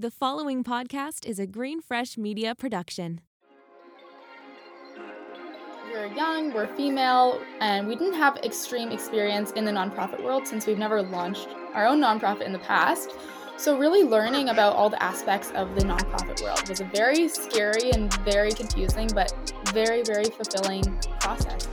The following podcast is a Green Fresh Media production. We're young, we're female, and we didn't have extreme experience in the nonprofit world since we've never launched our own nonprofit in the past. So, really learning about all the aspects of the nonprofit world was a very scary and very confusing, but very, very fulfilling process.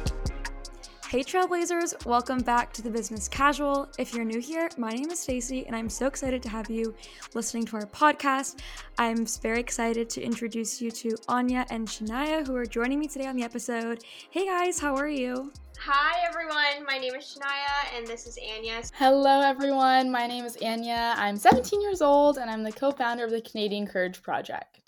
Hey Trailblazers, welcome back to the Business Casual. If you're new here, my name is Stacy and I'm so excited to have you listening to our podcast. I'm very excited to introduce you to Anya and Shania who are joining me today on the episode. Hey guys, how are you? Hi everyone, my name is Shania and this is Anya. Hello everyone, my name is Anya. I'm 17 years old and I'm the co-founder of the Canadian Courage Project.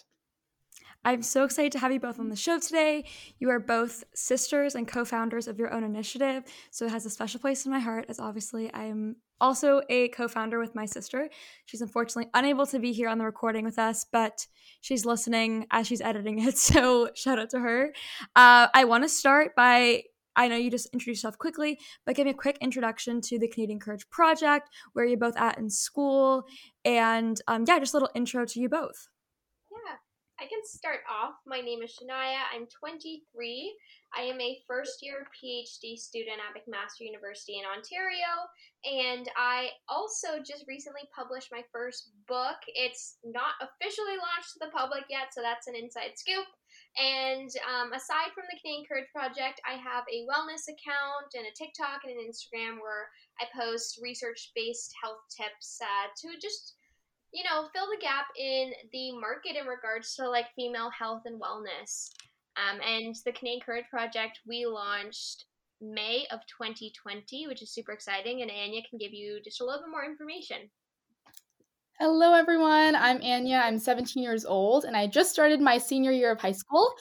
I'm so excited to have you both on the show today. You are both sisters and co founders of your own initiative, so it has a special place in my heart, as obviously I'm also a co founder with my sister. She's unfortunately unable to be here on the recording with us, but she's listening as she's editing it, so shout out to her. Uh, I want to start by I know you just introduced yourself quickly, but give me a quick introduction to the Canadian Courage Project, where you're both at in school, and um, yeah, just a little intro to you both. I can start off. My name is Shania. I'm 23. I am a first year PhD student at McMaster University in Ontario. And I also just recently published my first book. It's not officially launched to the public yet, so that's an inside scoop. And um, aside from the Canadian Courage Project, I have a wellness account and a TikTok and an Instagram where I post research based health tips uh, to just you know, fill the gap in the market in regards to like female health and wellness. Um, and the Canadian Courage Project we launched May of 2020, which is super exciting. And Anya can give you just a little bit more information. Hello, everyone. I'm Anya. I'm 17 years old, and I just started my senior year of high school.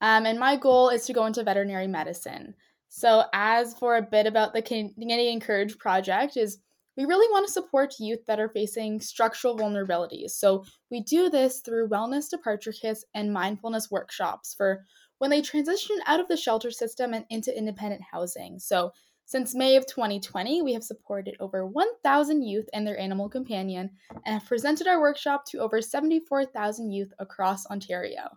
Um, and my goal is to go into veterinary medicine. So, as for a bit about the Canadian Courage Project, is we really want to support youth that are facing structural vulnerabilities. So we do this through wellness departure kits and mindfulness workshops for when they transition out of the shelter system and into independent housing. So since May of 2020, we have supported over 1,000 youth and their animal companion and have presented our workshop to over 74,000 youth across Ontario.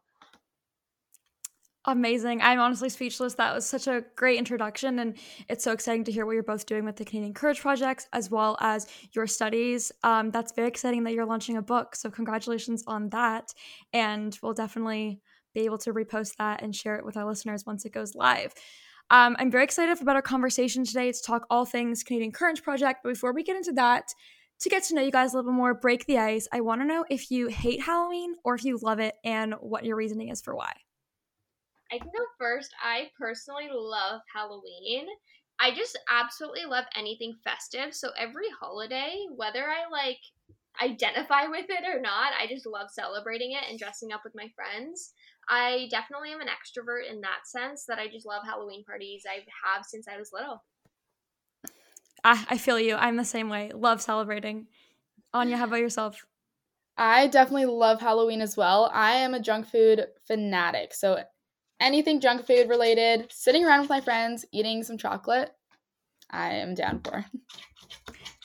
Amazing. I'm honestly speechless. That was such a great introduction. And it's so exciting to hear what you're both doing with the Canadian Courage Projects as well as your studies. Um, that's very exciting that you're launching a book. So, congratulations on that. And we'll definitely be able to repost that and share it with our listeners once it goes live. Um, I'm very excited about our conversation today to talk all things Canadian Courage Project. But before we get into that, to get to know you guys a little bit more, break the ice, I want to know if you hate Halloween or if you love it and what your reasoning is for why. I can go first. I personally love Halloween. I just absolutely love anything festive. So every holiday, whether I like identify with it or not, I just love celebrating it and dressing up with my friends. I definitely am an extrovert in that sense that I just love Halloween parties. I have since I was little. I, I feel you. I'm the same way. Love celebrating. Anya, how about yourself? I definitely love Halloween as well. I am a junk food fanatic. So anything junk food related, sitting around with my friends, eating some chocolate, I am down for.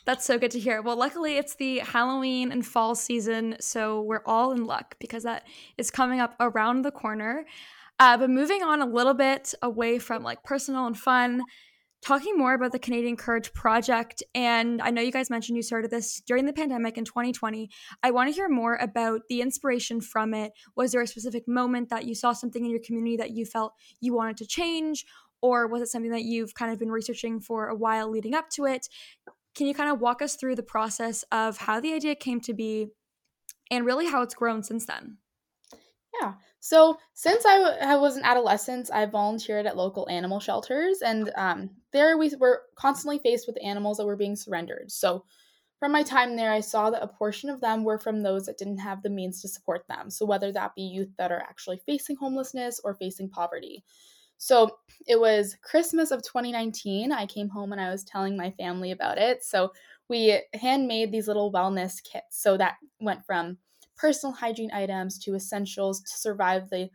That's so good to hear. Well, luckily it's the Halloween and fall season, so we're all in luck because that is coming up around the corner. Uh, but moving on a little bit away from like personal and fun, talking more about the Canadian Courage Project. And I know you guys mentioned you started this during the pandemic in 2020. I want to hear more about the inspiration from it. Was there a specific moment that you saw something in your community that you felt you wanted to change? Or was it something that you've kind of been researching for a while leading up to it? Can you kind of walk us through the process of how the idea came to be and really how it's grown since then? Yeah. So since I, w- I was an adolescent, I volunteered at local animal shelters, and um, there we were constantly faced with animals that were being surrendered. So from my time there, I saw that a portion of them were from those that didn't have the means to support them. So whether that be youth that are actually facing homelessness or facing poverty. So it was Christmas of 2019. I came home and I was telling my family about it. So we handmade these little wellness kits. So that went from personal hygiene items to essentials to survive the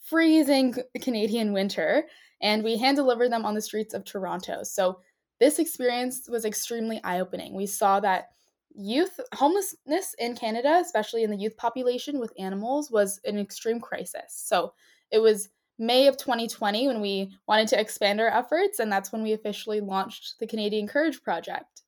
freezing Canadian winter, and we hand delivered them on the streets of Toronto. So this experience was extremely eye opening. We saw that youth homelessness in Canada, especially in the youth population with animals, was an extreme crisis. So it was May of 2020 when we wanted to expand our efforts, and that's when we officially launched the Canadian Courage Project.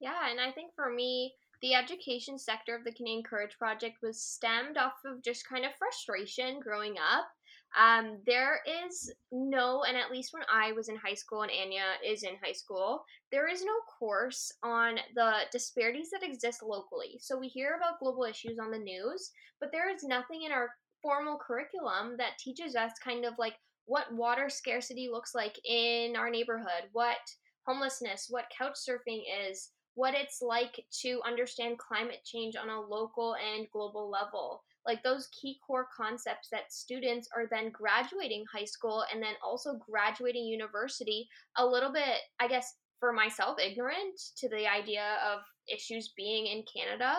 Yeah, and I think for me, the education sector of the Canadian Courage Project was stemmed off of just kind of frustration growing up um, there is no, and at least when I was in high school and Anya is in high school, there is no course on the disparities that exist locally. So we hear about global issues on the news, but there is nothing in our formal curriculum that teaches us kind of like what water scarcity looks like in our neighborhood, what homelessness, what couch surfing is, what it's like to understand climate change on a local and global level. Like those key core concepts that students are then graduating high school and then also graduating university a little bit i guess for myself ignorant to the idea of issues being in canada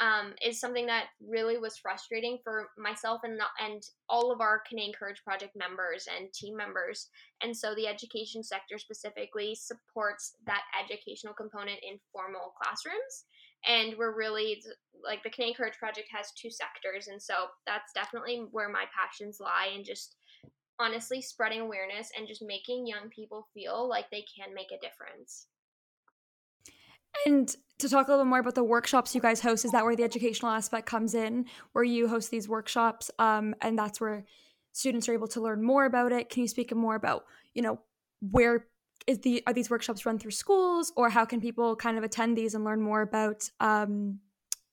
um, is something that really was frustrating for myself and and all of our Canadian Courage Project members and team members. And so the education sector specifically supports that educational component in formal classrooms and we're really like the Canadian Courage Project has two sectors, and so that's definitely where my passions lie, and just honestly spreading awareness and just making young people feel like they can make a difference. And to talk a little more about the workshops you guys host, is that where the educational aspect comes in, where you host these workshops, um, and that's where students are able to learn more about it? Can you speak more about, you know, where is the are these workshops run through schools or how can people kind of attend these and learn more about um,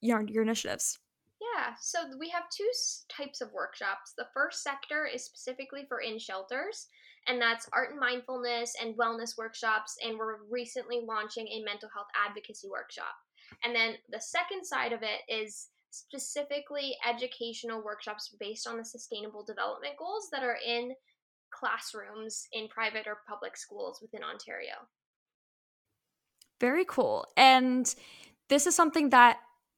your, your initiatives? Yeah so we have two types of workshops. The first sector is specifically for in shelters and that's art and mindfulness and wellness workshops and we're recently launching a mental health advocacy workshop and then the second side of it is specifically educational workshops based on the sustainable development goals that are in classrooms in private or public schools within Ontario. Very cool. And this is something that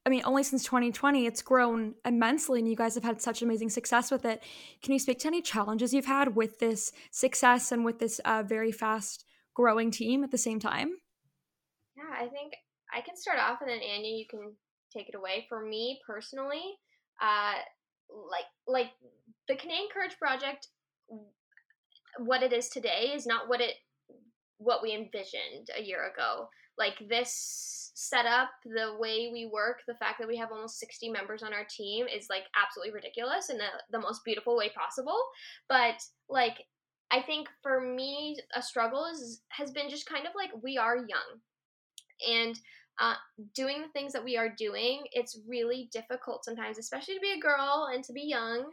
I mean, only since 2020, it's grown immensely, and you guys have had such amazing success with it. Can you speak to any challenges you've had with this success and with this uh, very fast growing team at the same time? Yeah, I think I can start off, and then Anya, you can take it away. For me personally, uh, like like the Canadian Courage Project what it is today is not what it what we envisioned a year ago. Like this setup, the way we work, the fact that we have almost 60 members on our team is like absolutely ridiculous in the, the most beautiful way possible. But like I think for me a struggle is has been just kind of like we are young. And uh, doing the things that we are doing, it's really difficult sometimes, especially to be a girl and to be young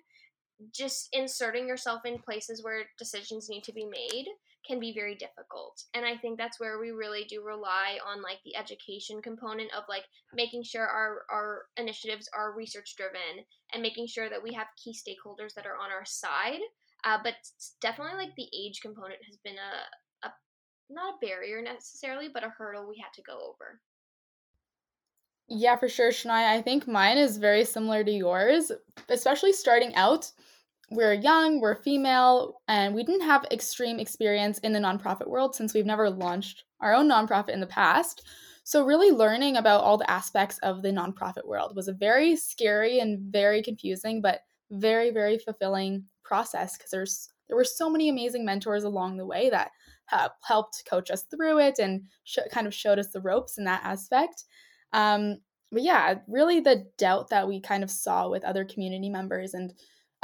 just inserting yourself in places where decisions need to be made can be very difficult and i think that's where we really do rely on like the education component of like making sure our our initiatives are research driven and making sure that we have key stakeholders that are on our side uh, but definitely like the age component has been a, a not a barrier necessarily but a hurdle we had to go over yeah, for sure, Shania. I think mine is very similar to yours, especially starting out. We're young, we're female, and we didn't have extreme experience in the nonprofit world since we've never launched our own nonprofit in the past. So, really learning about all the aspects of the nonprofit world was a very scary and very confusing, but very, very fulfilling process because there's there were so many amazing mentors along the way that helped coach us through it and sh- kind of showed us the ropes in that aspect. Um, but yeah, really the doubt that we kind of saw with other community members, and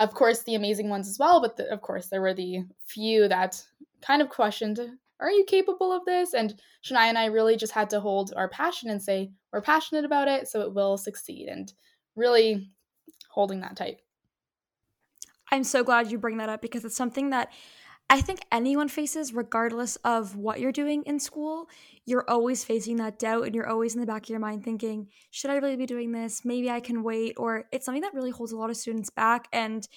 of course the amazing ones as well. But the, of course, there were the few that kind of questioned, "Are you capable of this?" And Shania and I really just had to hold our passion and say, "We're passionate about it, so it will succeed." And really holding that tight. I'm so glad you bring that up because it's something that I think anyone faces, regardless of what you're doing in school. You're always facing that doubt, and you're always in the back of your mind thinking, should I really be doing this? Maybe I can wait. Or it's something that really holds a lot of students back. And,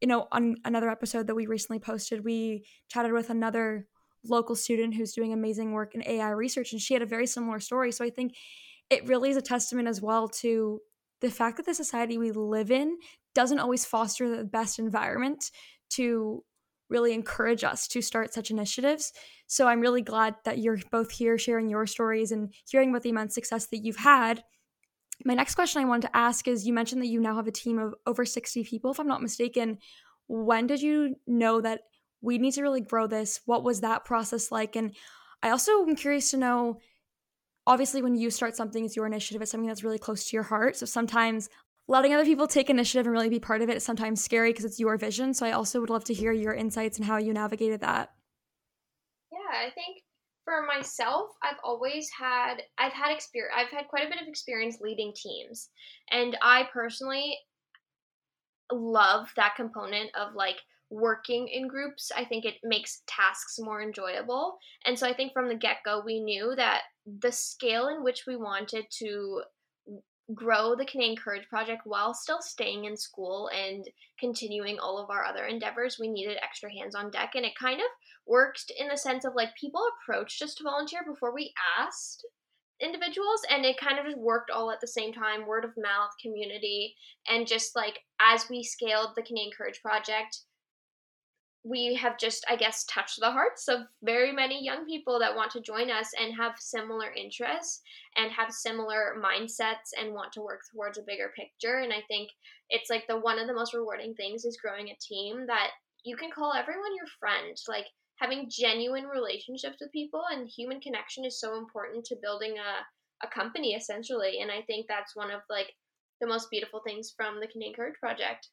you know, on another episode that we recently posted, we chatted with another local student who's doing amazing work in AI research, and she had a very similar story. So I think it really is a testament as well to the fact that the society we live in doesn't always foster the best environment to really encourage us to start such initiatives. So I'm really glad that you're both here sharing your stories and hearing about the immense success that you've had. My next question I wanted to ask is you mentioned that you now have a team of over 60 people, if I'm not mistaken. When did you know that we need to really grow this? What was that process like? And I also am curious to know obviously, when you start something, it's your initiative, it's something that's really close to your heart. So sometimes letting other people take initiative and really be part of it is sometimes scary because it's your vision. So I also would love to hear your insights and how you navigated that. Yeah, I think for myself, I've always had I've had experience I've had quite a bit of experience leading teams. And I personally love that component of like working in groups. I think it makes tasks more enjoyable. And so I think from the get-go we knew that the scale in which we wanted to grow the Canadian Courage Project while still staying in school and continuing all of our other endeavors, we needed extra hands on deck. And it kind of worked in the sense of like people approached us to volunteer before we asked individuals and it kind of just worked all at the same time word of mouth community and just like as we scaled the canadian courage project we have just i guess touched the hearts of very many young people that want to join us and have similar interests and have similar mindsets and want to work towards a bigger picture. And i think it's like the one of the most rewarding things is growing a team that you can call everyone your friend. Like having genuine relationships with people and human connection is so important to building a, a company essentially. And i think that's one of like the most beautiful things from the canadian courage project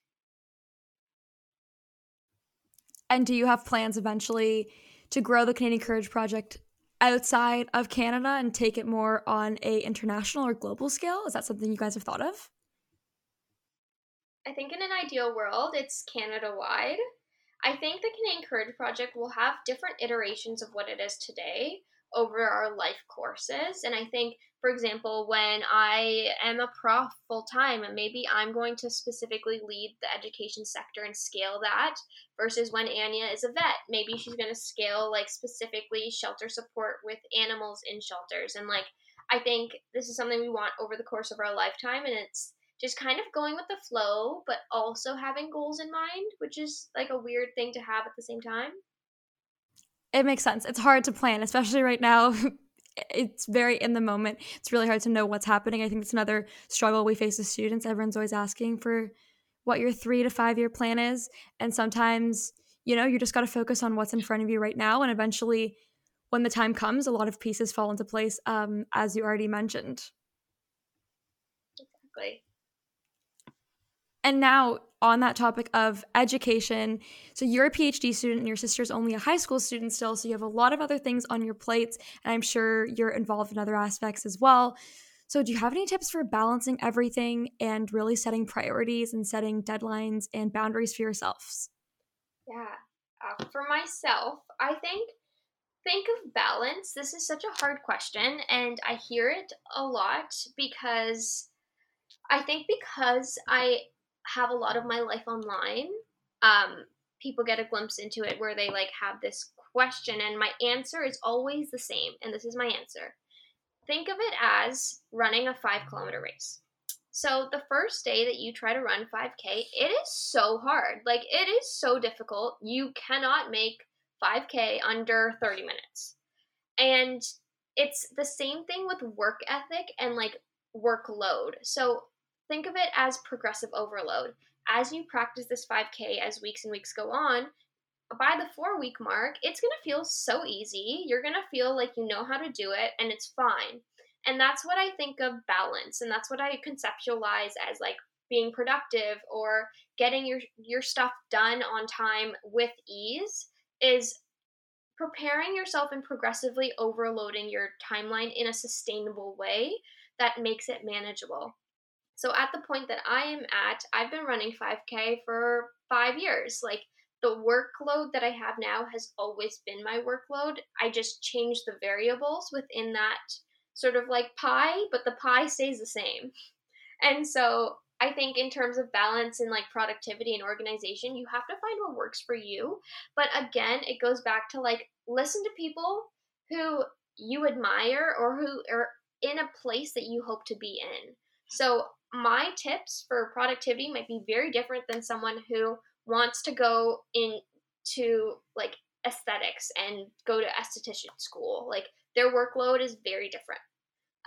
and do you have plans eventually to grow the Canadian Courage Project outside of Canada and take it more on a international or global scale? Is that something you guys have thought of? I think in an ideal world, it's Canada wide. I think the Canadian Courage Project will have different iterations of what it is today over our life courses. And I think for example, when I am a prof full time, maybe I'm going to specifically lead the education sector and scale that, versus when Anya is a vet, maybe she's going to scale like specifically shelter support with animals in shelters. And like, I think this is something we want over the course of our lifetime, and it's just kind of going with the flow, but also having goals in mind, which is like a weird thing to have at the same time. It makes sense. It's hard to plan, especially right now. it's very in the moment. It's really hard to know what's happening. I think it's another struggle we face as students. Everyone's always asking for what your three to five year plan is. And sometimes, you know, you just got to focus on what's in front of you right now. And eventually, when the time comes, a lot of pieces fall into place, um, as you already mentioned. Exactly. And now, on that topic of education, so you're a PhD student and your sister's only a high school student still, so you have a lot of other things on your plates, and I'm sure you're involved in other aspects as well. So, do you have any tips for balancing everything and really setting priorities and setting deadlines and boundaries for yourselves? Yeah. Uh, for myself, I think think of balance. This is such a hard question, and I hear it a lot because I think because I have a lot of my life online, um, people get a glimpse into it where they like have this question, and my answer is always the same. And this is my answer. Think of it as running a five kilometer race. So the first day that you try to run 5K, it is so hard. Like it is so difficult. You cannot make 5K under 30 minutes. And it's the same thing with work ethic and like workload. So think of it as progressive overload. As you practice this 5K as weeks and weeks go on, by the four week mark, it's going to feel so easy. You're going to feel like you know how to do it and it's fine. And that's what I think of balance. And that's what I conceptualize as like being productive or getting your, your stuff done on time with ease is preparing yourself and progressively overloading your timeline in a sustainable way that makes it manageable. So at the point that I am at, I've been running 5K for five years. Like the workload that I have now has always been my workload. I just change the variables within that sort of like pie, but the pie stays the same. And so I think in terms of balance and like productivity and organization, you have to find what works for you. But again, it goes back to like listen to people who you admire or who are in a place that you hope to be in. So my tips for productivity might be very different than someone who wants to go into like aesthetics and go to esthetician school. Like their workload is very different.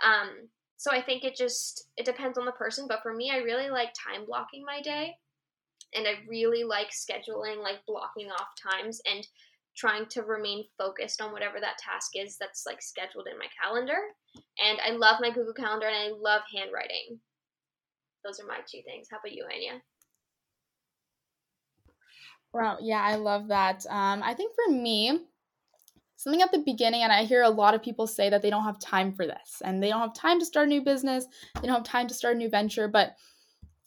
Um, so I think it just it depends on the person. But for me, I really like time blocking my day, and I really like scheduling, like blocking off times and trying to remain focused on whatever that task is that's like scheduled in my calendar. And I love my Google Calendar and I love handwriting. Those are my two things. How about you, Anya? Wow, yeah, I love that. Um, I think for me, something at the beginning, and I hear a lot of people say that they don't have time for this and they don't have time to start a new business, they don't have time to start a new venture. But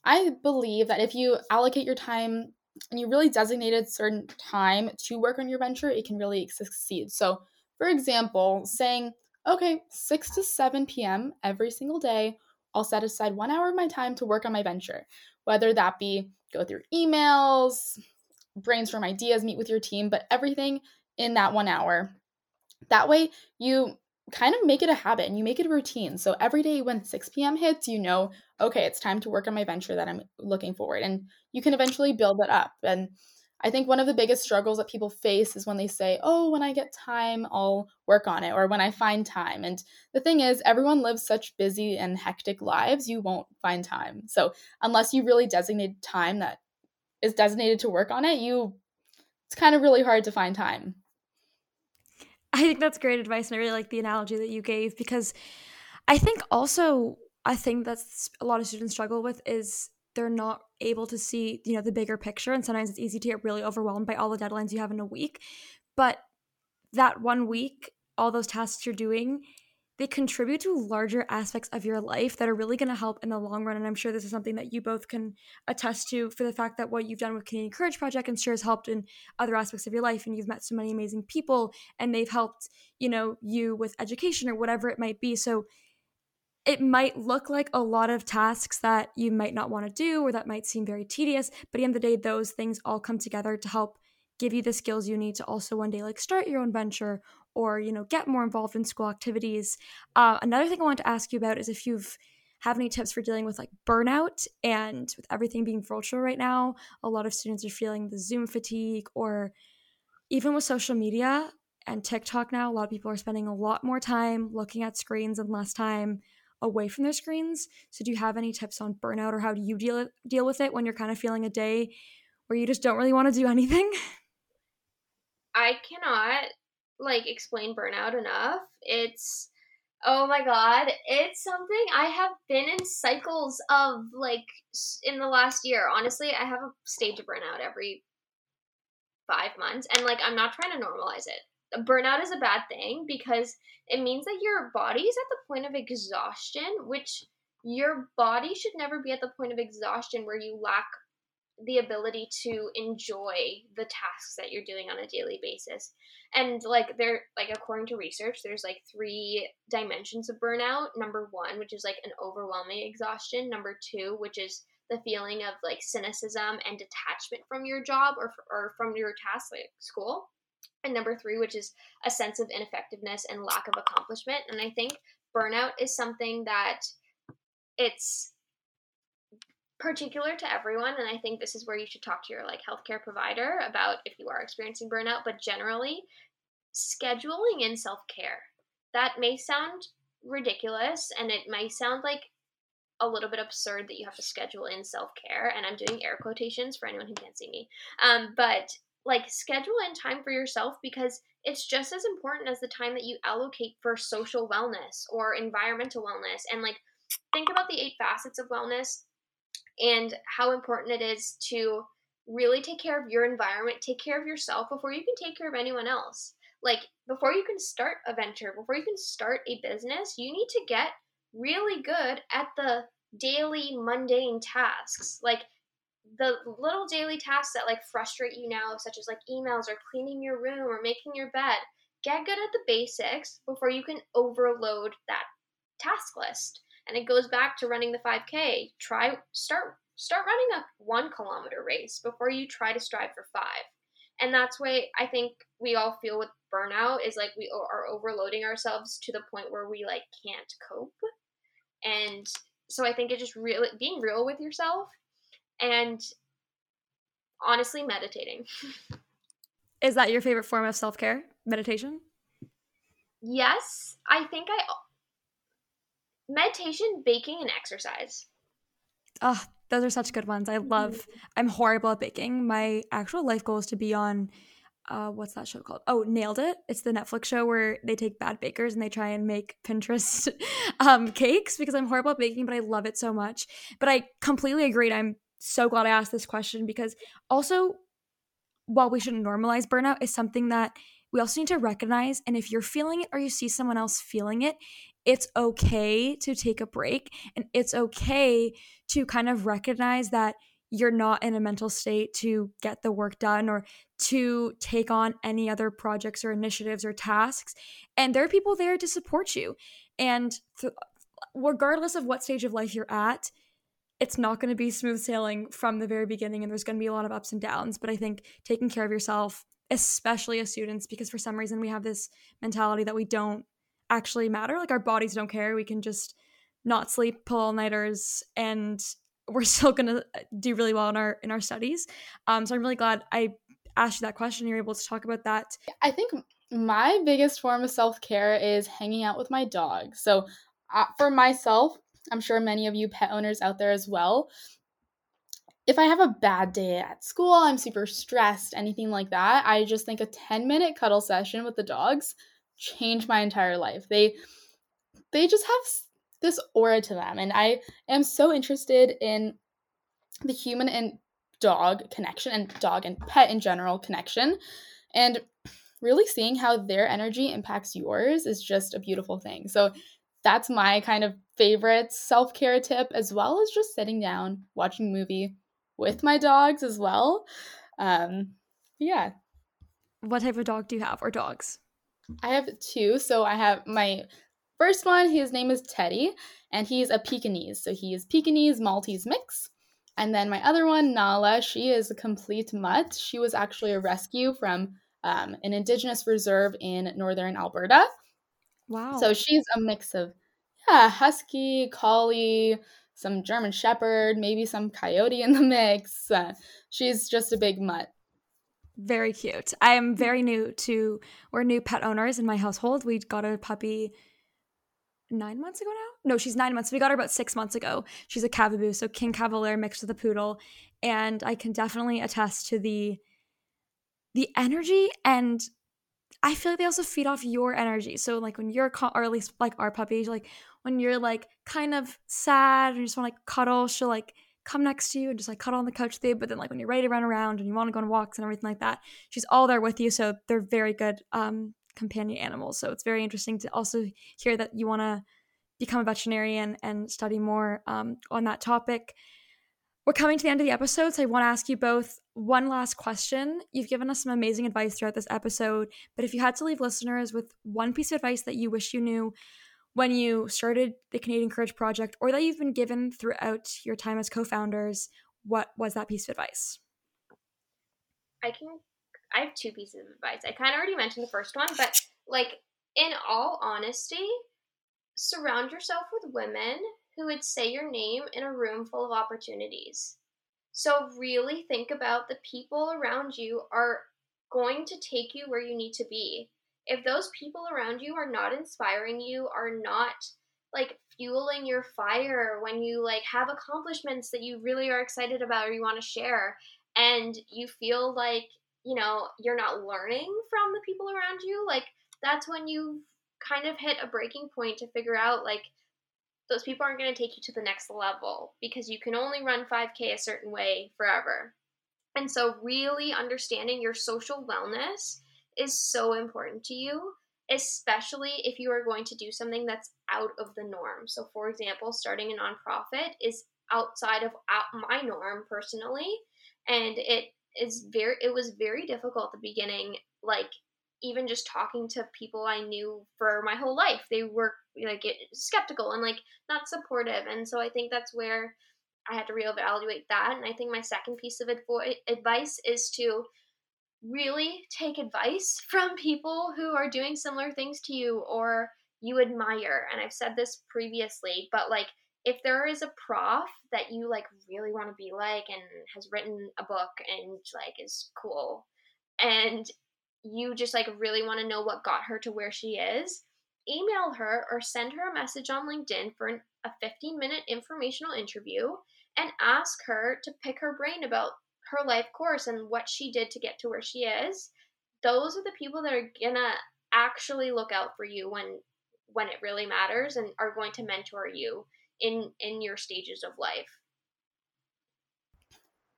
I believe that if you allocate your time and you really designated certain time to work on your venture, it can really succeed. So, for example, saying, okay, 6 to 7 p.m. every single day, I'll set aside one hour of my time to work on my venture, whether that be go through emails, brainstorm ideas, meet with your team, but everything in that one hour. That way, you kind of make it a habit and you make it a routine. So every day when 6 p.m. hits, you know, okay, it's time to work on my venture that I'm looking forward. And you can eventually build it up. And I think one of the biggest struggles that people face is when they say, oh, when I get time, I'll work on it, or when I find time. And the thing is, everyone lives such busy and hectic lives, you won't find time. So unless you really designate time that is designated to work on it, you it's kind of really hard to find time. I think that's great advice, and I really like the analogy that you gave because I think also I think that a lot of students struggle with is they're not able to see you know the bigger picture, and sometimes it's easy to get really overwhelmed by all the deadlines you have in a week, but that one week, all those tasks you're doing they contribute to larger aspects of your life that are really going to help in the long run. And I'm sure this is something that you both can attest to for the fact that what you've done with Canadian Courage Project and sure has helped in other aspects of your life. And you've met so many amazing people and they've helped, you know, you with education or whatever it might be. So it might look like a lot of tasks that you might not want to do or that might seem very tedious. But at the end of the day, those things all come together to help give you the skills you need to also one day like start your own venture or you know get more involved in school activities uh, another thing i wanted to ask you about is if you've have any tips for dealing with like burnout and with everything being virtual right now a lot of students are feeling the zoom fatigue or even with social media and tiktok now a lot of people are spending a lot more time looking at screens and less time away from their screens so do you have any tips on burnout or how do you deal deal with it when you're kind of feeling a day where you just don't really want to do anything I cannot like explain burnout enough. It's oh my god, it's something I have been in cycles of like in the last year. Honestly, I have a stage of burnout every 5 months and like I'm not trying to normalize it. Burnout is a bad thing because it means that your body is at the point of exhaustion, which your body should never be at the point of exhaustion where you lack the ability to enjoy the tasks that you're doing on a daily basis. And like there like according to research, there's like three dimensions of burnout. Number 1, which is like an overwhelming exhaustion, number 2, which is the feeling of like cynicism and detachment from your job or or from your task like school. And number 3, which is a sense of ineffectiveness and lack of accomplishment. And I think burnout is something that it's particular to everyone. And i think this is where you should talk to your like healthcare provider about if you are experiencing burnout but generally scheduling in self-care. That may sound ridiculous and it may sound like a little bit absurd that you have to schedule in self-care. And i'm doing air quotations for anyone who can't see me. Um, but like schedule in time for yourself because it's just as important as the time that you allocate for social wellness or environmental wellness and like think about the eight facets of wellness and how important it is to really take care of your environment, take care of yourself before you can take care of anyone else. Like, before you can start a venture, before you can start a business, you need to get really good at the daily mundane tasks. Like, the little daily tasks that like frustrate you now, such as like emails or cleaning your room or making your bed. Get good at the basics before you can overload that task list. And it goes back to running the 5k try start start running a one kilometer race before you try to strive for five. And that's why i think we all feel with burnout is like we are overloading ourselves to the point where we like can't cope. And so i think it just really being real with yourself and honestly meditating Is that your favorite form of self care? Meditation? Yes. I think I. Meditation, baking, and exercise. Oh, those are such good ones. I love. Mm-hmm. I'm horrible at baking. My actual life goal is to be on uh, what's that show called? Oh, Nailed It. It's the Netflix show where they take bad bakers and they try and make Pinterest um, cakes because I'm horrible at baking, but I love it so much. But I completely agreed. I'm so glad I asked this question because also, while we shouldn't normalize burnout, is something that we also need to recognize. And if you're feeling it or you see someone else feeling it, it's okay to take a break and it's okay to kind of recognize that you're not in a mental state to get the work done or to take on any other projects or initiatives or tasks. And there are people there to support you. And th- regardless of what stage of life you're at, it's not going to be smooth sailing from the very beginning and there's going to be a lot of ups and downs. But I think taking care of yourself, especially as students, because for some reason we have this mentality that we don't actually matter. Like our bodies don't care. We can just not sleep, pull all nighters, and we're still gonna do really well in our in our studies. Um, so I'm really glad I asked you that question. You're able to talk about that. I think my biggest form of self care is hanging out with my dog. So uh, for myself, I'm sure many of you pet owners out there as well. If I have a bad day at school, I'm super stressed, anything like that, I just think a 10 minute cuddle session with the dogs changed my entire life. They they just have this aura to them and I am so interested in the human and dog connection and dog and pet in general connection and really seeing how their energy impacts yours is just a beautiful thing. So that's my kind of favorite self-care tip as well as just sitting down watching a movie with my dogs as well. Um yeah. What type of dog do you have or dogs? I have two. So I have my first one, his name is Teddy, and he's a Pekingese. So he is Pekingese Maltese mix. And then my other one, Nala, she is a complete mutt. She was actually a rescue from um, an indigenous reserve in northern Alberta. Wow. So she's a mix of, yeah, husky, collie, some German shepherd, maybe some coyote in the mix. Uh, she's just a big mutt. Very cute. I am very new to, we're new pet owners in my household. We got a puppy nine months ago now. No, she's nine months. We got her about six months ago. She's a Cavapoo, so King Cavalier mixed with a poodle, and I can definitely attest to the the energy and I feel like they also feed off your energy. So like when you're caught, or at least like our puppies, like when you're like kind of sad and you just want to like cuddle, she'll like come next to you and just like cuddle on the couch with you. But then like when you're ready to run around and you want to go on walks and everything like that, she's all there with you. So they're very good um, companion animals. So it's very interesting to also hear that you want to become a veterinarian and study more um, on that topic. We're coming to the end of the episode, so I want to ask you both one last question. You've given us some amazing advice throughout this episode, but if you had to leave listeners with one piece of advice that you wish you knew when you started the Canadian Courage Project or that you've been given throughout your time as co founders, what was that piece of advice? I can I have two pieces of advice. I kind of already mentioned the first one, but like in all honesty, surround yourself with women who would say your name in a room full of opportunities. So really think about the people around you are going to take you where you need to be. If those people around you are not inspiring you, are not like fueling your fire when you like have accomplishments that you really are excited about or you want to share and you feel like you know, you're not learning from the people around you, like that's when you kind of hit a breaking point to figure out like those people aren't going to take you to the next level because you can only run 5k a certain way forever. And so really understanding your social wellness is so important to you, especially if you are going to do something that's out of the norm. So for example, starting a nonprofit is outside of my norm personally and it is very it was very difficult at the beginning like even just talking to people I knew for my whole life they were like skeptical and like not supportive and so I think that's where I had to reevaluate that and I think my second piece of advice is to really take advice from people who are doing similar things to you or you admire and I've said this previously but like if there is a prof that you like really want to be like and has written a book and like is cool and you just like really want to know what got her to where she is, email her or send her a message on LinkedIn for an, a 15 minute informational interview and ask her to pick her brain about her life course and what she did to get to where she is. Those are the people that are gonna actually look out for you when when it really matters and are going to mentor you in in your stages of life.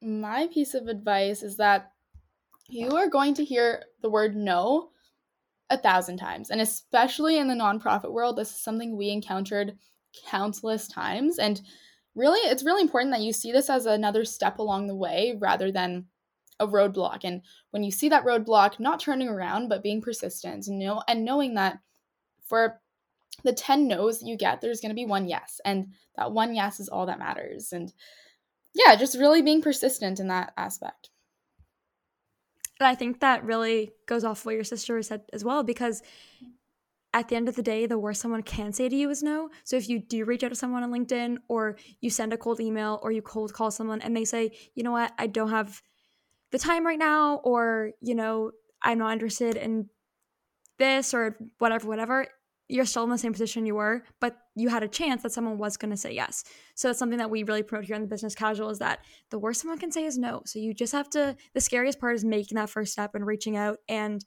My piece of advice is that you are going to hear the word no a thousand times. And especially in the nonprofit world, this is something we encountered countless times. And really, it's really important that you see this as another step along the way rather than a roadblock. And when you see that roadblock, not turning around, but being persistent and, know, and knowing that for the 10 no's you get, there's going to be one yes. And that one yes is all that matters. And yeah, just really being persistent in that aspect. And I think that really goes off what your sister said as well, because at the end of the day, the worst someone can say to you is no. So if you do reach out to someone on LinkedIn or you send a cold email or you cold call someone and they say, you know what, I don't have the time right now, or, you know, I'm not interested in this or whatever, whatever, you're still in the same position you were, but you had a chance that someone was going to say yes. So it's something that we really promote here in the business casual is that the worst someone can say is no. So you just have to the scariest part is making that first step and reaching out and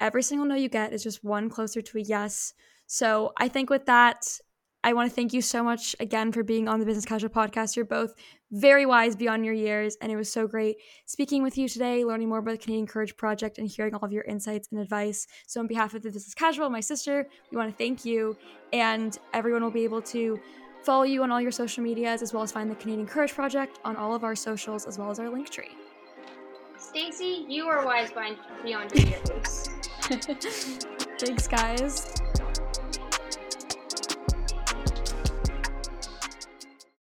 every single no you get is just one closer to a yes. So I think with that I want to thank you so much again for being on the Business Casual podcast. You're both very wise beyond your years, and it was so great speaking with you today, learning more about the Canadian Courage Project, and hearing all of your insights and advice. So, on behalf of the Business Casual, my sister, we want to thank you, and everyone will be able to follow you on all your social medias as well as find the Canadian Courage Project on all of our socials as well as our link tree. Stacy, you are wise beyond your years. Thanks, guys.